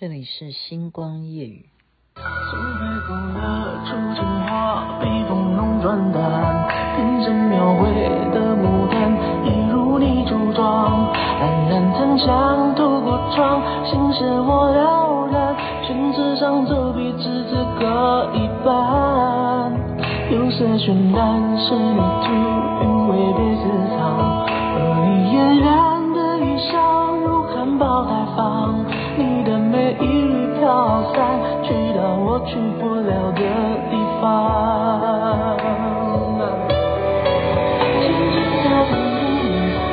这里是星光夜语。素月勾勒出情画，笔锋浓转淡，天真描绘的牡丹，一如你朱妆，黯然檀香透过窗，心事我了然，宣纸上走笔只字各一半，有色渲染是泥土，韵味被私藏，而你嫣然的一笑如含苞待放，一缕飘散，去到我去不了的地方。静静的等你，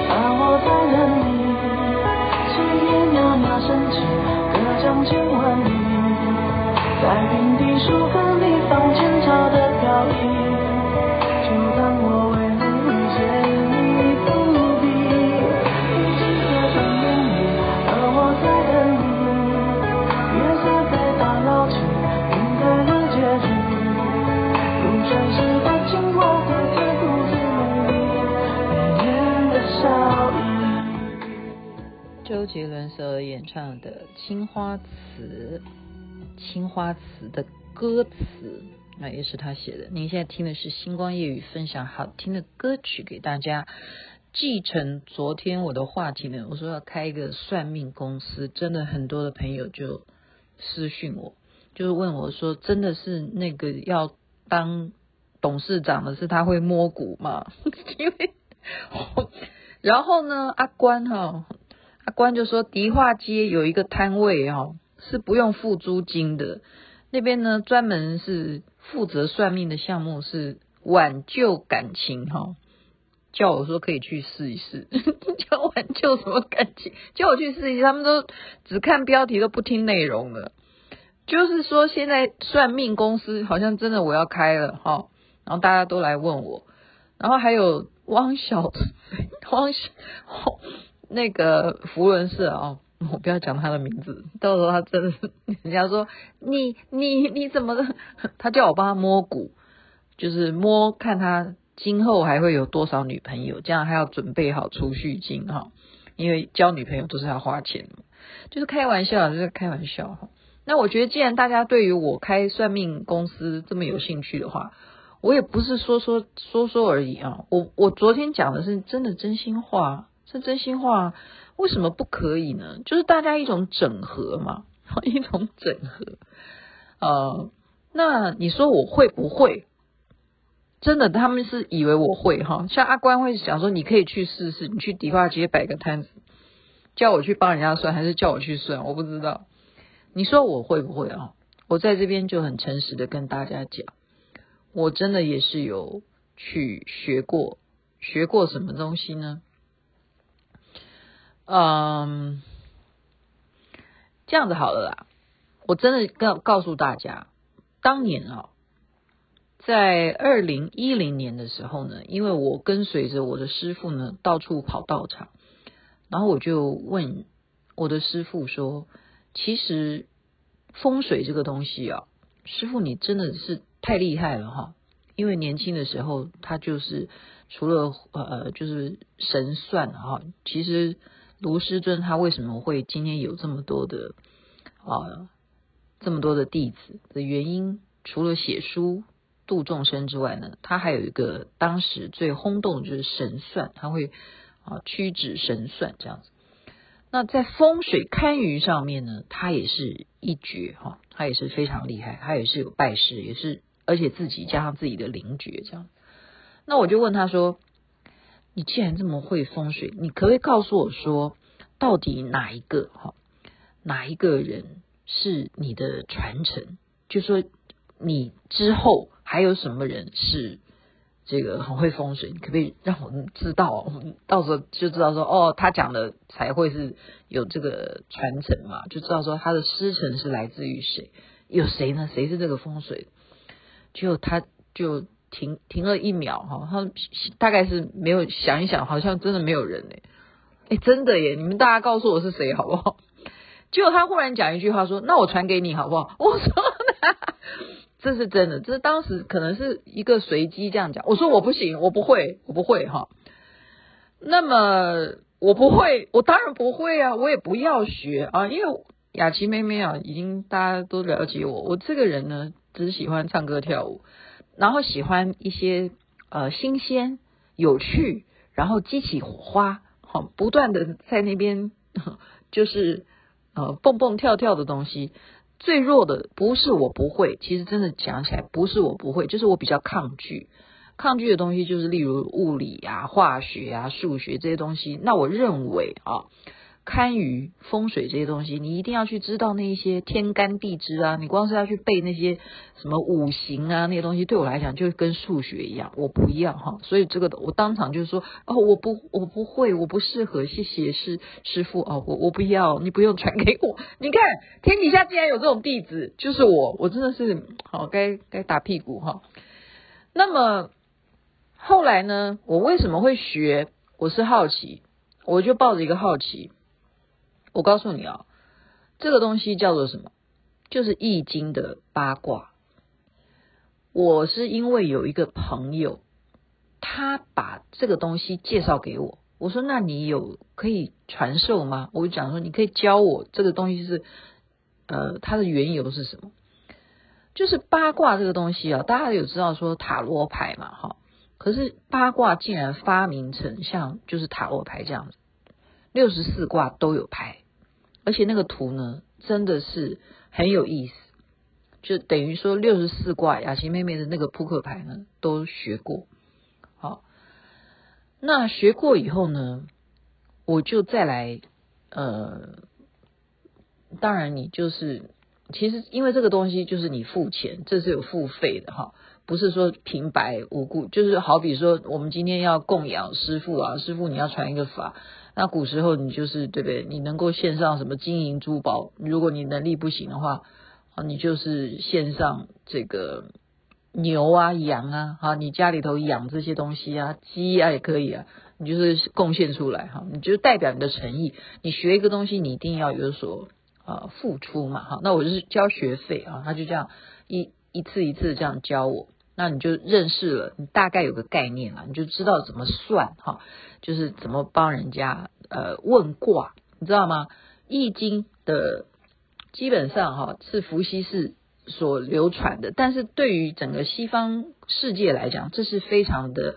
而我在等你，炊烟袅袅升起，隔江千万里，在平地树和你放周杰伦所演唱的《青花瓷》，《青花瓷》的歌词，那也是他写的。您现在听的是星光夜语分享好听的歌曲给大家。继承昨天我的话题呢，我说要开一个算命公司，真的很多的朋友就私讯我，就是问我说，真的是那个要当董事长的是他会摸骨吗？因为，然后呢，阿关哈。阿关就说，迪化街有一个摊位哦，是不用付租金的。那边呢，专门是负责算命的项目是挽救感情哈。叫我说可以去试一试，叫挽救什么感情？叫我去试一试，他们都只看标题都不听内容了。就是说，现在算命公司好像真的我要开了哈，然后大家都来问我，然后还有汪小 汪小。那个福伦社啊，我不要讲他的名字，到时候他真的 人家说你你你怎么的？他叫我帮他摸骨，就是摸看他今后还会有多少女朋友，这样还要准备好储蓄金哈，因为交女朋友都是要花钱的，就是开玩笑，就是开玩笑哈。那我觉得，既然大家对于我开算命公司这么有兴趣的话，我也不是说说说说而已啊，我我昨天讲的是真的真心话。这真心话，为什么不可以呢？就是大家一种整合嘛，一种整合。呃，那你说我会不会？真的，他们是以为我会哈。像阿关会想说，你可以去试试，你去迪化街摆个摊子，叫我去帮人家算，还是叫我去算？我不知道。你说我会不会啊？我在这边就很诚实的跟大家讲，我真的也是有去学过，学过什么东西呢？嗯，这样子好了啦。我真的告告诉大家，当年啊，在二零一零年的时候呢，因为我跟随着我的师傅呢到处跑道场，然后我就问我的师傅说：“其实风水这个东西啊，师傅你真的是太厉害了哈！因为年轻的时候他就是除了呃就是神算哈，其实。”卢师尊他为什么会今天有这么多的啊这么多的弟子的原因，除了写书度众生之外呢，他还有一个当时最轰动的就是神算，他会啊屈指神算这样子。那在风水堪舆上面呢，他也是一绝哈，他也是非常厉害，他也是有拜师，也是而且自己加上自己的灵觉这样。那我就问他说。你既然这么会风水，你可不可以告诉我说，到底哪一个哈，哪一个人是你的传承？就说你之后还有什么人是这个很会风水？你可不可以让我们知道？我们到时候就知道说，哦，他讲的才会是有这个传承嘛，就知道说他的师承是来自于谁？有谁呢？谁是这个风水？就他就。停停了一秒哈，他大概是没有想一想，好像真的没有人哎，哎真的耶！你们大家告诉我是谁好不好？结果他忽然讲一句话说：“那我传给你好不好？” 我说：“ 这是真的，这是当时可能是一个随机这样讲。”我说：“我不行，我不会，我不会哈。”那么我不会，我当然不会啊，我也不要学啊，因为雅琪妹妹啊，已经大家都了解我。我这个人呢，只喜欢唱歌跳舞，然后喜欢一些呃新鲜、有趣，然后激起火花，好，不断的在那边就是呃蹦蹦跳跳的东西。最弱的不是我不会，其实真的讲起来不是我不会，就是我比较抗拒。抗拒的东西就是例如物理啊、化学啊、数学这些东西。那我认为啊，堪舆风水这些东西，你一定要去知道那一些天干地支啊。你光是要去背那些什么五行啊那些东西，对我来讲就跟数学一样，我不一样哈。所以这个我当场就是说哦，我不我不会，我不适合，谢谢师师傅哦，我我不要，你不用传给我。你看天底下竟然有这种弟子，就是我，我真的是好该该打屁股哈。那么后来呢，我为什么会学？我是好奇，我就抱着一个好奇。我告诉你啊，这个东西叫做什么？就是《易经》的八卦。我是因为有一个朋友，他把这个东西介绍给我。我说：“那你有可以传授吗？”我就讲说：“你可以教我这个东西是，呃，它的缘由是什么？就是八卦这个东西啊，大家有知道说塔罗牌嘛？哈，可是八卦竟然发明成像就是塔罗牌这样子，六十四卦都有牌。”而且那个图呢，真的是很有意思，就等于说六十四卦雅琪妹妹的那个扑克牌呢，都学过。好，那学过以后呢，我就再来，呃，当然你就是，其实因为这个东西就是你付钱，这是有付费的哈，不是说平白无故，就是好比说我们今天要供养师傅啊，师傅你要传一个法。那古时候你就是对不对？你能够献上什么金银珠宝？如果你能力不行的话，啊，你就是献上这个牛啊、羊啊，哈，你家里头养这些东西啊，鸡啊也可以啊，你就是贡献出来哈，你就代表你的诚意。你学一个东西，你一定要有所啊付出嘛，哈。那我就是交学费啊，他就这样一一次一次这样教我。那你就认识了，你大概有个概念了，你就知道怎么算哈，就是怎么帮人家呃问卦，你知道吗？易经的基本上哈是伏羲氏所流传的，但是对于整个西方世界来讲，这是非常的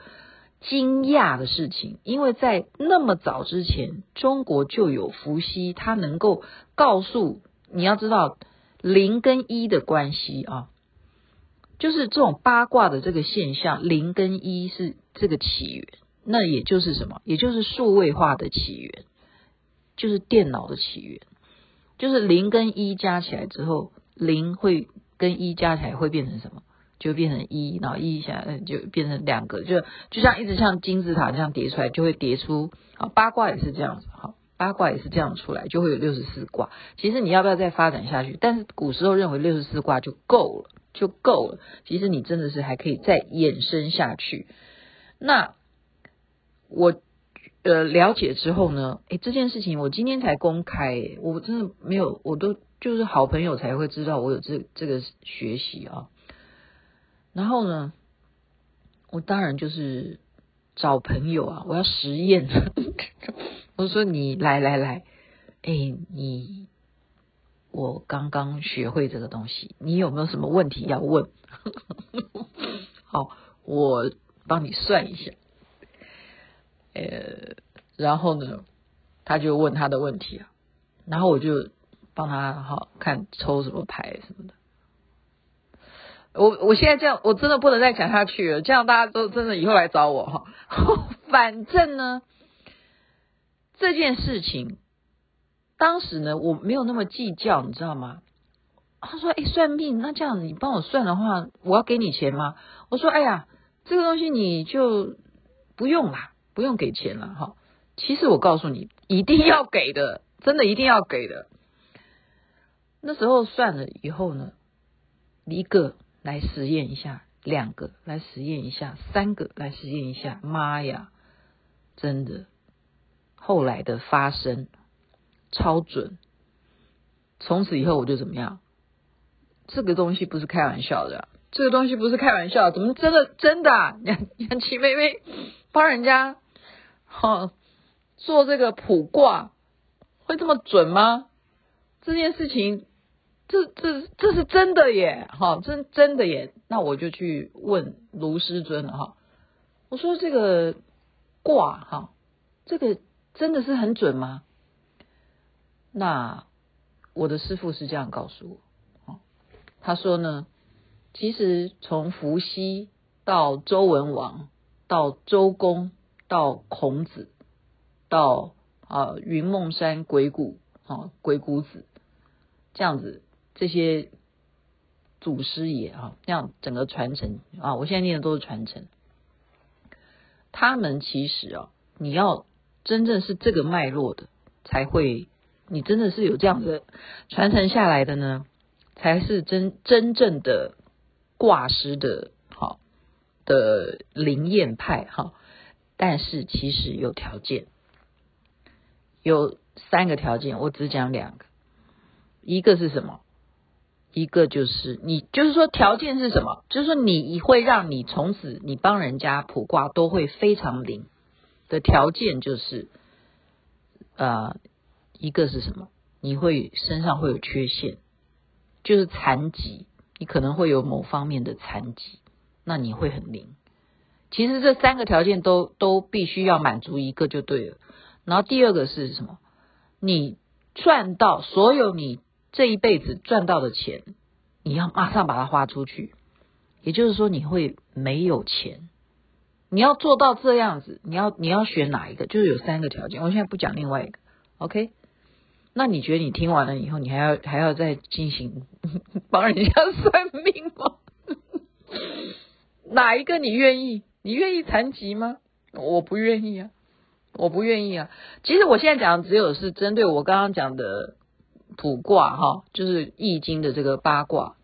惊讶的事情，因为在那么早之前，中国就有伏羲，他能够告诉你要知道零跟一的关系啊。就是这种八卦的这个现象，零跟一是这个起源，那也就是什么？也就是数位化的起源，就是电脑的起源。就是零跟一加起来之后，零会跟一加起来会变成什么？就变成一，然后一下就变成两个，就就像一直像金字塔这样叠出来，就会叠出啊。八卦也是这样子，好，八卦也是这样出来，就会有六十四卦。其实你要不要再发展下去？但是古时候认为六十四卦就够了。就够了。其实你真的是还可以再衍生下去。那我呃了解之后呢，诶，这件事情我今天才公开，我真的没有，我都就是好朋友才会知道我有这这个学习啊。然后呢，我当然就是找朋友啊，我要实验。我说你来来来，诶，你。我刚刚学会这个东西，你有没有什么问题要问？好，我帮你算一下。呃，然后呢，他就问他的问题啊，然后我就帮他好看抽什么牌什么的。我我现在这样，我真的不能再讲下去了，这样大家都真的以后来找我哈。反正呢，这件事情。当时呢，我没有那么计较，你知道吗？他说：“哎，算命，那这样你帮我算的话，我要给你钱吗？”我说：“哎呀，这个东西你就不用啦，不用给钱了哈。其实我告诉你，一定要给的，真的一定要给的。那时候算了以后呢，一个来实验一下，两个来实验一下，三个来实验一下，妈呀，真的，后来的发生。”超准！从此以后我就怎么样？这个东西不是开玩笑的，这个东西不是开玩笑，怎么真的真的啊？雅琪妹妹帮人家哈做这个卜卦会这么准吗？这件事情，这这这是真的耶，哈，真真的耶。那我就去问卢师尊了哈，我说这个卦哈，这个真的是很准吗？那我的师父是这样告诉我，他说呢，其实从伏羲到周文王，到周公，到孔子，到啊云梦山鬼谷啊鬼谷子，这样子这些祖师爷啊，这样整个传承啊，我现在念的都是传承。他们其实啊，你要真正是这个脉络的，才会。你真的是有这样的传承下来的呢，才是真真正的卦师的好的灵验派哈。但是其实有条件，有三个条件，我只讲两个。一个是什么？一个就是你，就是说条件是什么？就是说你会让你从此你帮人家卜卦都会非常灵的条件，就是呃。一个是什么？你会身上会有缺陷，就是残疾，你可能会有某方面的残疾，那你会很灵。其实这三个条件都都必须要满足一个就对了。然后第二个是什么？你赚到所有你这一辈子赚到的钱，你要马上把它花出去。也就是说，你会没有钱。你要做到这样子，你要你要选哪一个？就是有三个条件。我现在不讲另外一个，OK？那你觉得你听完了以后，你还要还要再进行 帮人家算命吗？哪一个你愿意？你愿意残疾吗？我不愿意啊，我不愿意啊。其实我现在讲的只有是针对我刚刚讲的卜卦哈，就是易经的这个八卦，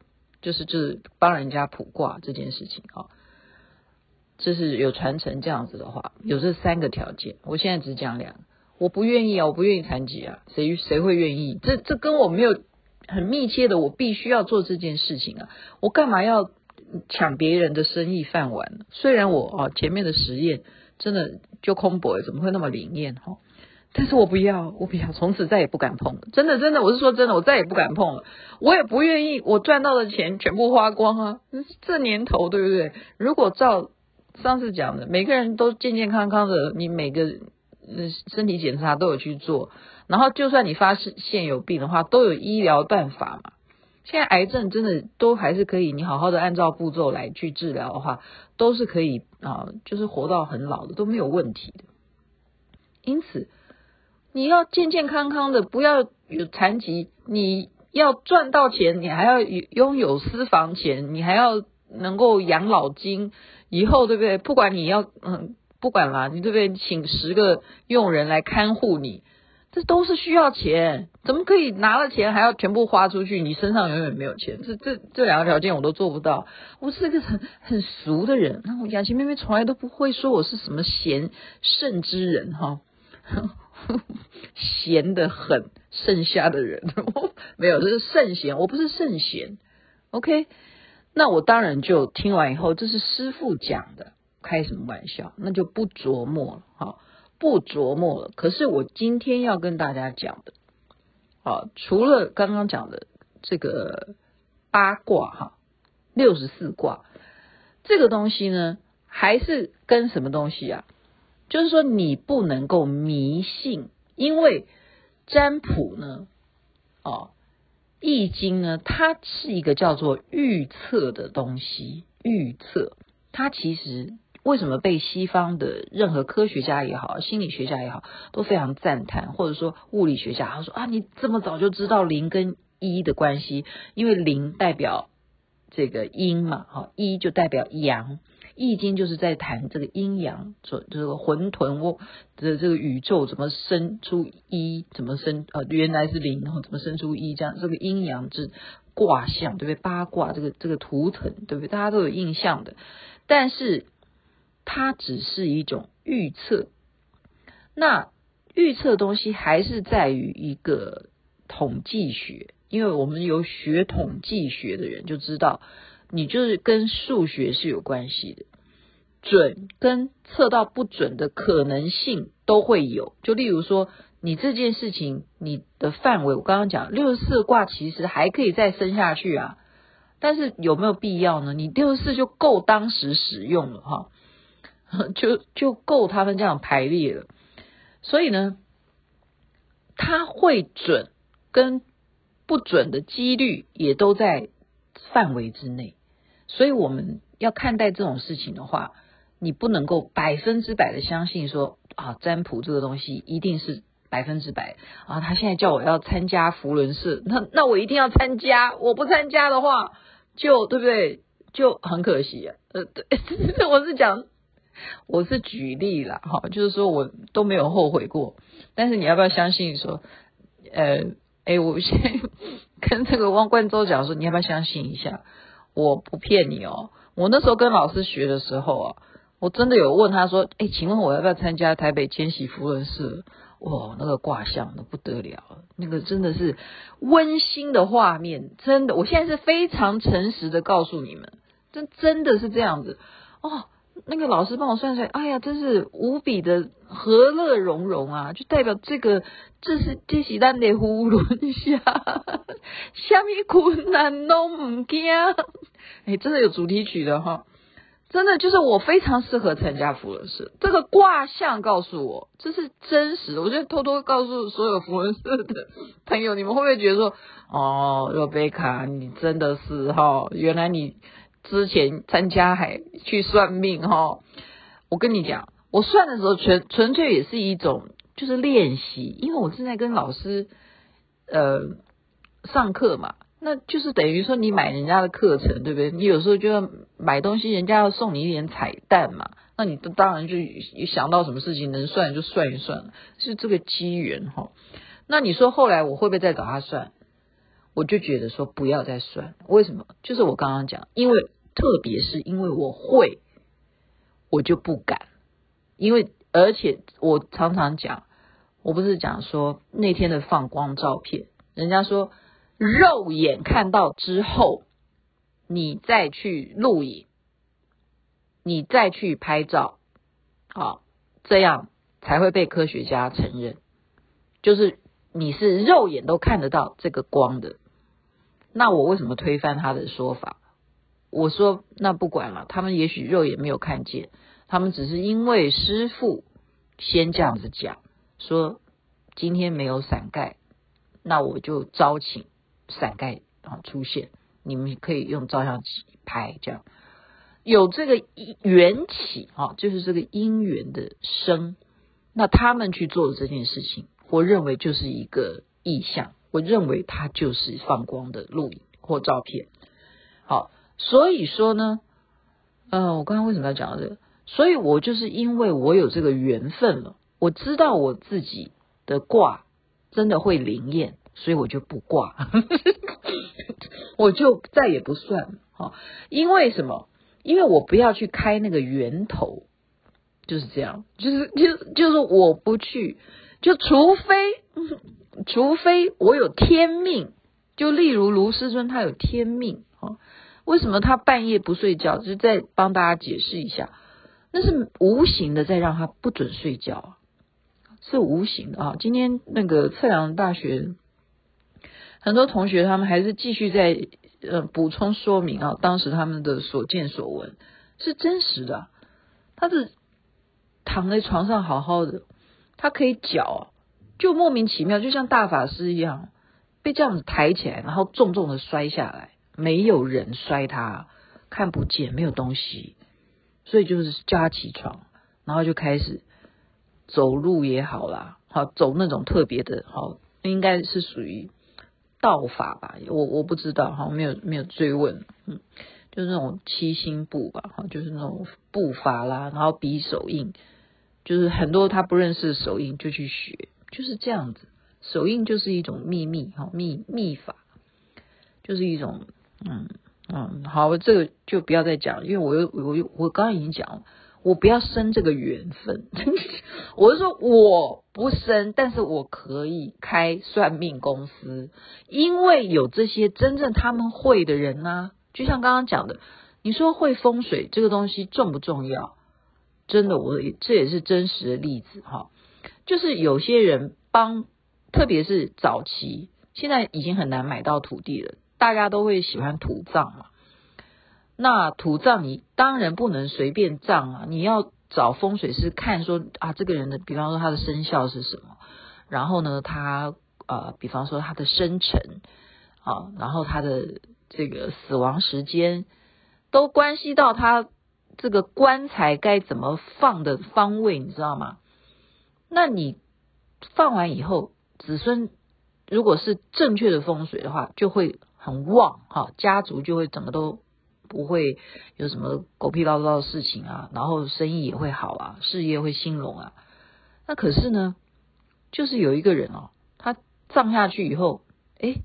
就是就是帮人家卜卦这件事情哈。这是有传承这样子的话，有这三个条件，我现在只讲两个。我不愿意啊，我不愿意残疾啊，谁谁会愿意？这这跟我没有很密切的，我必须要做这件事情啊，我干嘛要抢别人的生意饭碗呢？虽然我啊前面的实验真的就空博怎么会那么灵验哈？但是我不要，我不要，从此再也不敢碰了。真的真的，我是说真的，我再也不敢碰了。我也不愿意，我赚到的钱全部花光啊！这年头对不对？如果照上次讲的，每个人都健健康康的，你每个。身体检查都有去做，然后就算你发现有病的话，都有医疗办法嘛。现在癌症真的都还是可以，你好好的按照步骤来去治疗的话，都是可以啊，就是活到很老的都没有问题的。因此，你要健健康康的，不要有残疾。你要赚到钱，你还要拥有私房钱，你还要能够养老金，以后对不对？不管你要嗯。不管啦，你这边？请十个佣人来看护你，这都是需要钱。怎么可以拿了钱还要全部花出去？你身上永远没有钱。这这这两个条件我都做不到。我是个很很俗的人。那我雅琪妹妹从来都不会说我是什么贤圣之人哈，贤得很，剩下的人 没有，这是圣贤，我不是圣贤。OK，那我当然就听完以后，这是师父讲的。开什么玩笑？那就不琢磨了，哈，不琢磨了。可是我今天要跟大家讲的，啊，除了刚刚讲的这个八卦，哈，六十四卦，这个东西呢，还是跟什么东西啊？就是说你不能够迷信，因为占卜呢，哦，易经呢，它是一个叫做预测的东西，预测，它其实。为什么被西方的任何科学家也好，心理学家也好，都非常赞叹，或者说物理学家，他说啊，你这么早就知道零跟一的关系，因为零代表这个阴嘛，哈，一就代表阳，易经就是在谈这个阴阳，说这个混沌的这个宇宙怎么生出一，怎么生呃原来是零，然后怎么生出一，这样这个阴阳之卦象，对不对？八卦这个这个图腾，对不对？大家都有印象的，但是。它只是一种预测，那预测东西还是在于一个统计学，因为我们有学统计学的人就知道，你就是跟数学是有关系的，准跟测到不准的可能性都会有。就例如说，你这件事情你的范围，我刚刚讲六十四卦其实还可以再升下去啊，但是有没有必要呢？你六十四就够当时使用了哈，就就够他们这样排列了。所以呢，他会准跟不准的几率也都在范围之内，所以我们要看待这种事情的话，你不能够百分之百的相信说啊，占卜这个东西一定是。百分之百啊！他现在叫我要参加扶轮社，那那我一定要参加。我不参加的话，就对不对？就很可惜啊。呃，对，我是讲，我是举例啦，哈，就是说我都没有后悔过。但是你要不要相信说，呃，哎，我先跟这个汪冠洲讲说，你要不要相信一下？我不骗你哦，我那时候跟老师学的时候啊，我真的有问他说，哎，请问我要不要参加台北千禧扶轮社？哇，那个卦象那不得了，那个真的是温馨的画面，真的，我现在是非常诚实的告诉你们，真真的是这样子哦。那个老师帮我算出来，哎呀，真是无比的和乐融融啊，就代表这个这是这是咱的扶轮社，什么困难都唔惊，哎，真的有主题曲的哈。真的就是我非常适合参加扶轮社，这个卦象告诉我这是真实的。我就偷偷告诉所有扶轮社的朋友，你们会不会觉得说，哦，若贝卡，你真的是哈，原来你之前参加还去算命哈？我跟你讲，我算的时候纯纯粹也是一种就是练习，因为我正在跟老师呃上课嘛。那就是等于说你买人家的课程，对不对？你有时候就要买东西，人家要送你一点彩蛋嘛。那你当然就想到什么事情能算就算一算了，是这个机缘哈。那你说后来我会不会再找他算？我就觉得说不要再算，为什么？就是我刚刚讲，因为特别是因为我会，我就不敢，因为而且我常常讲，我不是讲说那天的放光照片，人家说。肉眼看到之后，你再去录影，你再去拍照，好，这样才会被科学家承认，就是你是肉眼都看得到这个光的。那我为什么推翻他的说法？我说那不管了，他们也许肉眼没有看见，他们只是因为师父先这样子讲，说今天没有伞盖，那我就招请。伞盖啊出现，你们可以用照相机拍，这样有这个缘起啊，就是这个因缘的生。那他们去做的这件事情，我认为就是一个意象，我认为它就是放光的录影或照片。好，所以说呢，嗯、我刚刚为什么要讲这个？所以我就是因为我有这个缘分了，我知道我自己的卦真的会灵验。所以我就不挂，我就再也不算了哈。因为什么？因为我不要去开那个源头，就是这样，就是就就是我不去，就除非除非我有天命，就例如卢师尊他有天命哈。为什么他半夜不睡觉？就是再帮大家解释一下，那是无形的在让他不准睡觉，是无形的啊。今天那个测量大学。很多同学他们还是继续在呃补充说明啊，当时他们的所见所闻是真实的。他是躺在床上好好的，他可以脚就莫名其妙，就像大法师一样被这样子抬起来，然后重重的摔下来，没有人摔他，看不见，没有东西，所以就是叫他起床，然后就开始走路也好啦，好走那种特别的，好应该是属于。道法吧，我我不知道哈，没有没有追问，嗯，就是那种七星步吧，哈，就是那种步伐啦，然后匕首印，就是很多他不认识的手印就去学，就是这样子，手印就是一种秘密哈，秘秘法，就是一种，嗯嗯，好，这个就不要再讲，因为我又我又我刚刚已经讲了。我不要生这个缘分，我是说我不生，但是我可以开算命公司，因为有这些真正他们会的人啊，就像刚刚讲的，你说会风水这个东西重不重要？真的，我这也是真实的例子哈，就是有些人帮，特别是早期，现在已经很难买到土地了，大家都会喜欢土葬嘛。那土葬你当然不能随便葬啊，你要找风水师看说啊，这个人的，比方说他的生肖是什么，然后呢，他呃，比方说他的生辰啊，然后他的这个死亡时间，都关系到他这个棺材该怎么放的方位，你知道吗？那你放完以后，子孙如果是正确的风水的话，就会很旺哈，家族就会整个都。不会有什么狗屁叨叨的事情啊，然后生意也会好啊，事业会兴隆啊。那可是呢，就是有一个人哦，他葬下去以后，哎，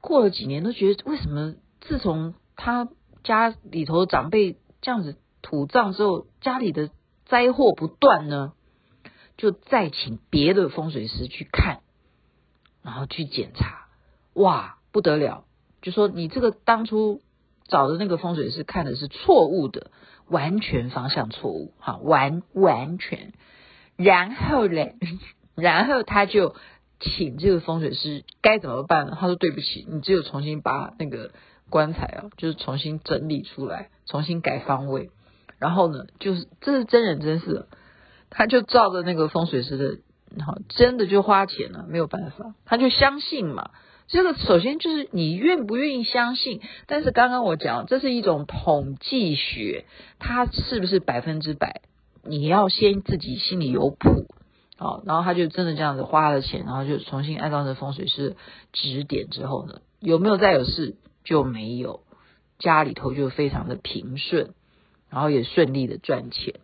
过了几年都觉得为什么自从他家里头长辈这样子土葬之后，家里的灾祸不断呢？就再请别的风水师去看，然后去检查，哇，不得了，就说你这个当初。找的那个风水师看的是错误的，完全方向错误，哈，完完全。然后嘞，然后他就请这个风水师该怎么办呢？他说：“对不起，你只有重新把那个棺材啊，就是重新整理出来，重新改方位。然后呢，就是这是真人真事，他就照着那个风水师的，好，真的就花钱了，没有办法，他就相信嘛。”这个首先就是你愿不愿意相信，但是刚刚我讲这是一种统计学，它是不是百分之百？你要先自己心里有谱，好，然后他就真的这样子花了钱，然后就重新按照那风水师指点之后呢，有没有再有事？就没有，家里头就非常的平顺，然后也顺利的赚钱。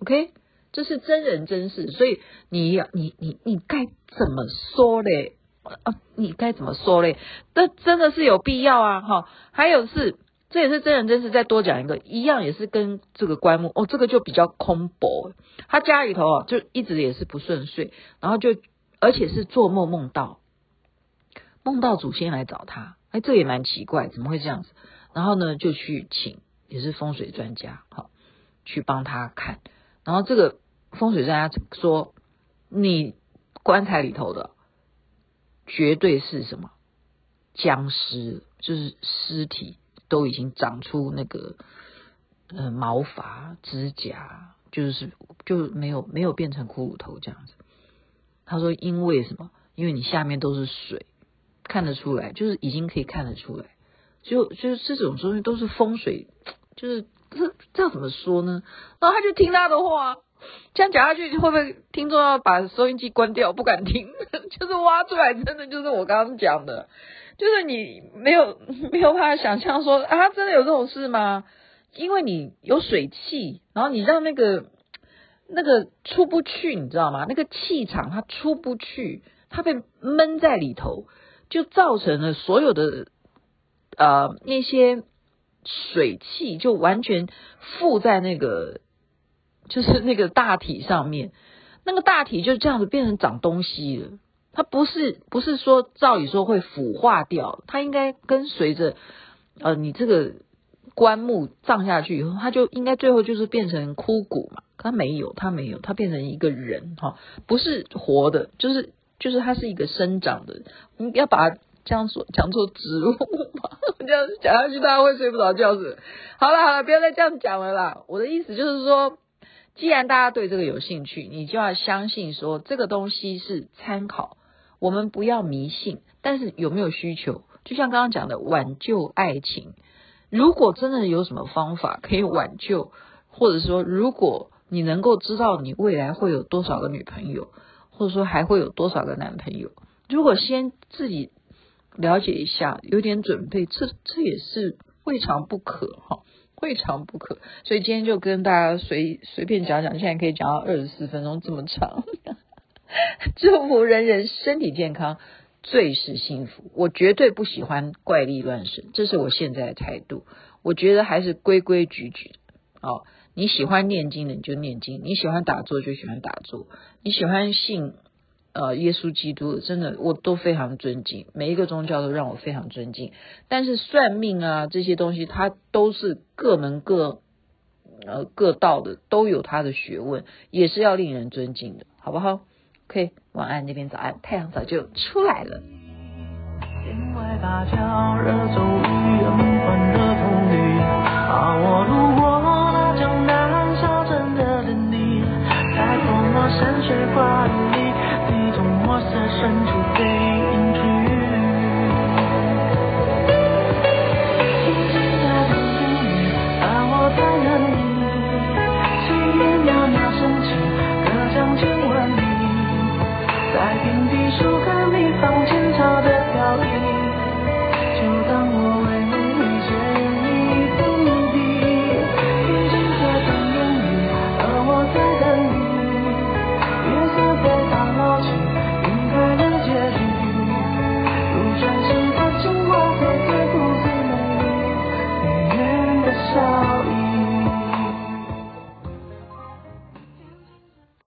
OK，这是真人真事，所以你要你你你该怎么说嘞？啊，你该怎么说嘞？这真的是有必要啊！哈，还有是，这也是真人真事。再多讲一个，一样也是跟这个棺木哦，这个就比较空薄。他家里头啊，就一直也是不顺遂，然后就而且是做梦梦到梦到祖先来找他，哎，这也蛮奇怪，怎么会这样子？然后呢，就去请也是风水专家，好，去帮他看。然后这个风水专家说，你棺材里头的。绝对是什么僵尸，就是尸体都已经长出那个呃毛发、指甲，就是就没有没有变成骷髅头这样子。他说，因为什么？因为你下面都是水，看得出来，就是已经可以看得出来。就就是这种东西都是风水，就是这这怎么说呢？然后他就听他的话。这样讲下去，会不会听众要把收音机关掉，不敢听？就是挖出来，真的就是我刚刚讲的，就是你没有没有办法想象说啊，真的有这种事吗？因为你有水气，然后你让那个那个出不去，你知道吗？那个气场它出不去，它被闷在里头，就造成了所有的呃那些水气就完全附在那个。就是那个大体上面，那个大体就这样子变成长东西了。它不是不是说照理说会腐化掉，它应该跟随着呃你这个棺木葬下去以后，它就应该最后就是变成枯骨嘛。它没有，它没有，它变成一个人哈，不是活的，就是就是它是一个生长的。你要把它这样说讲做植物嘛，这样讲下去大家会睡不着觉是。好了好了，不要再这样讲了啦。我的意思就是说。既然大家对这个有兴趣，你就要相信说这个东西是参考，我们不要迷信。但是有没有需求？就像刚刚讲的挽救爱情，如果真的有什么方法可以挽救，或者说如果你能够知道你未来会有多少个女朋友，或者说还会有多少个男朋友，如果先自己了解一下，有点准备，这这也是未尝不可哈。未尝不可，所以今天就跟大家随随便讲讲，现在可以讲到二十四分钟这么长。祝福人人身体健康，最是幸福。我绝对不喜欢怪力乱神，这是我现在的态度。我觉得还是规规矩矩的。哦，你喜欢念经的你就念经，你喜欢打坐就喜欢打坐，你喜欢信。呃，耶稣基督真的我都非常尊敬，每一个宗教都让我非常尊敬。但是算命啊这些东西，它都是各门各呃各道的，都有它的学问，也是要令人尊敬的，好不好？OK，晚安那边早安，太阳早就出来了。天外，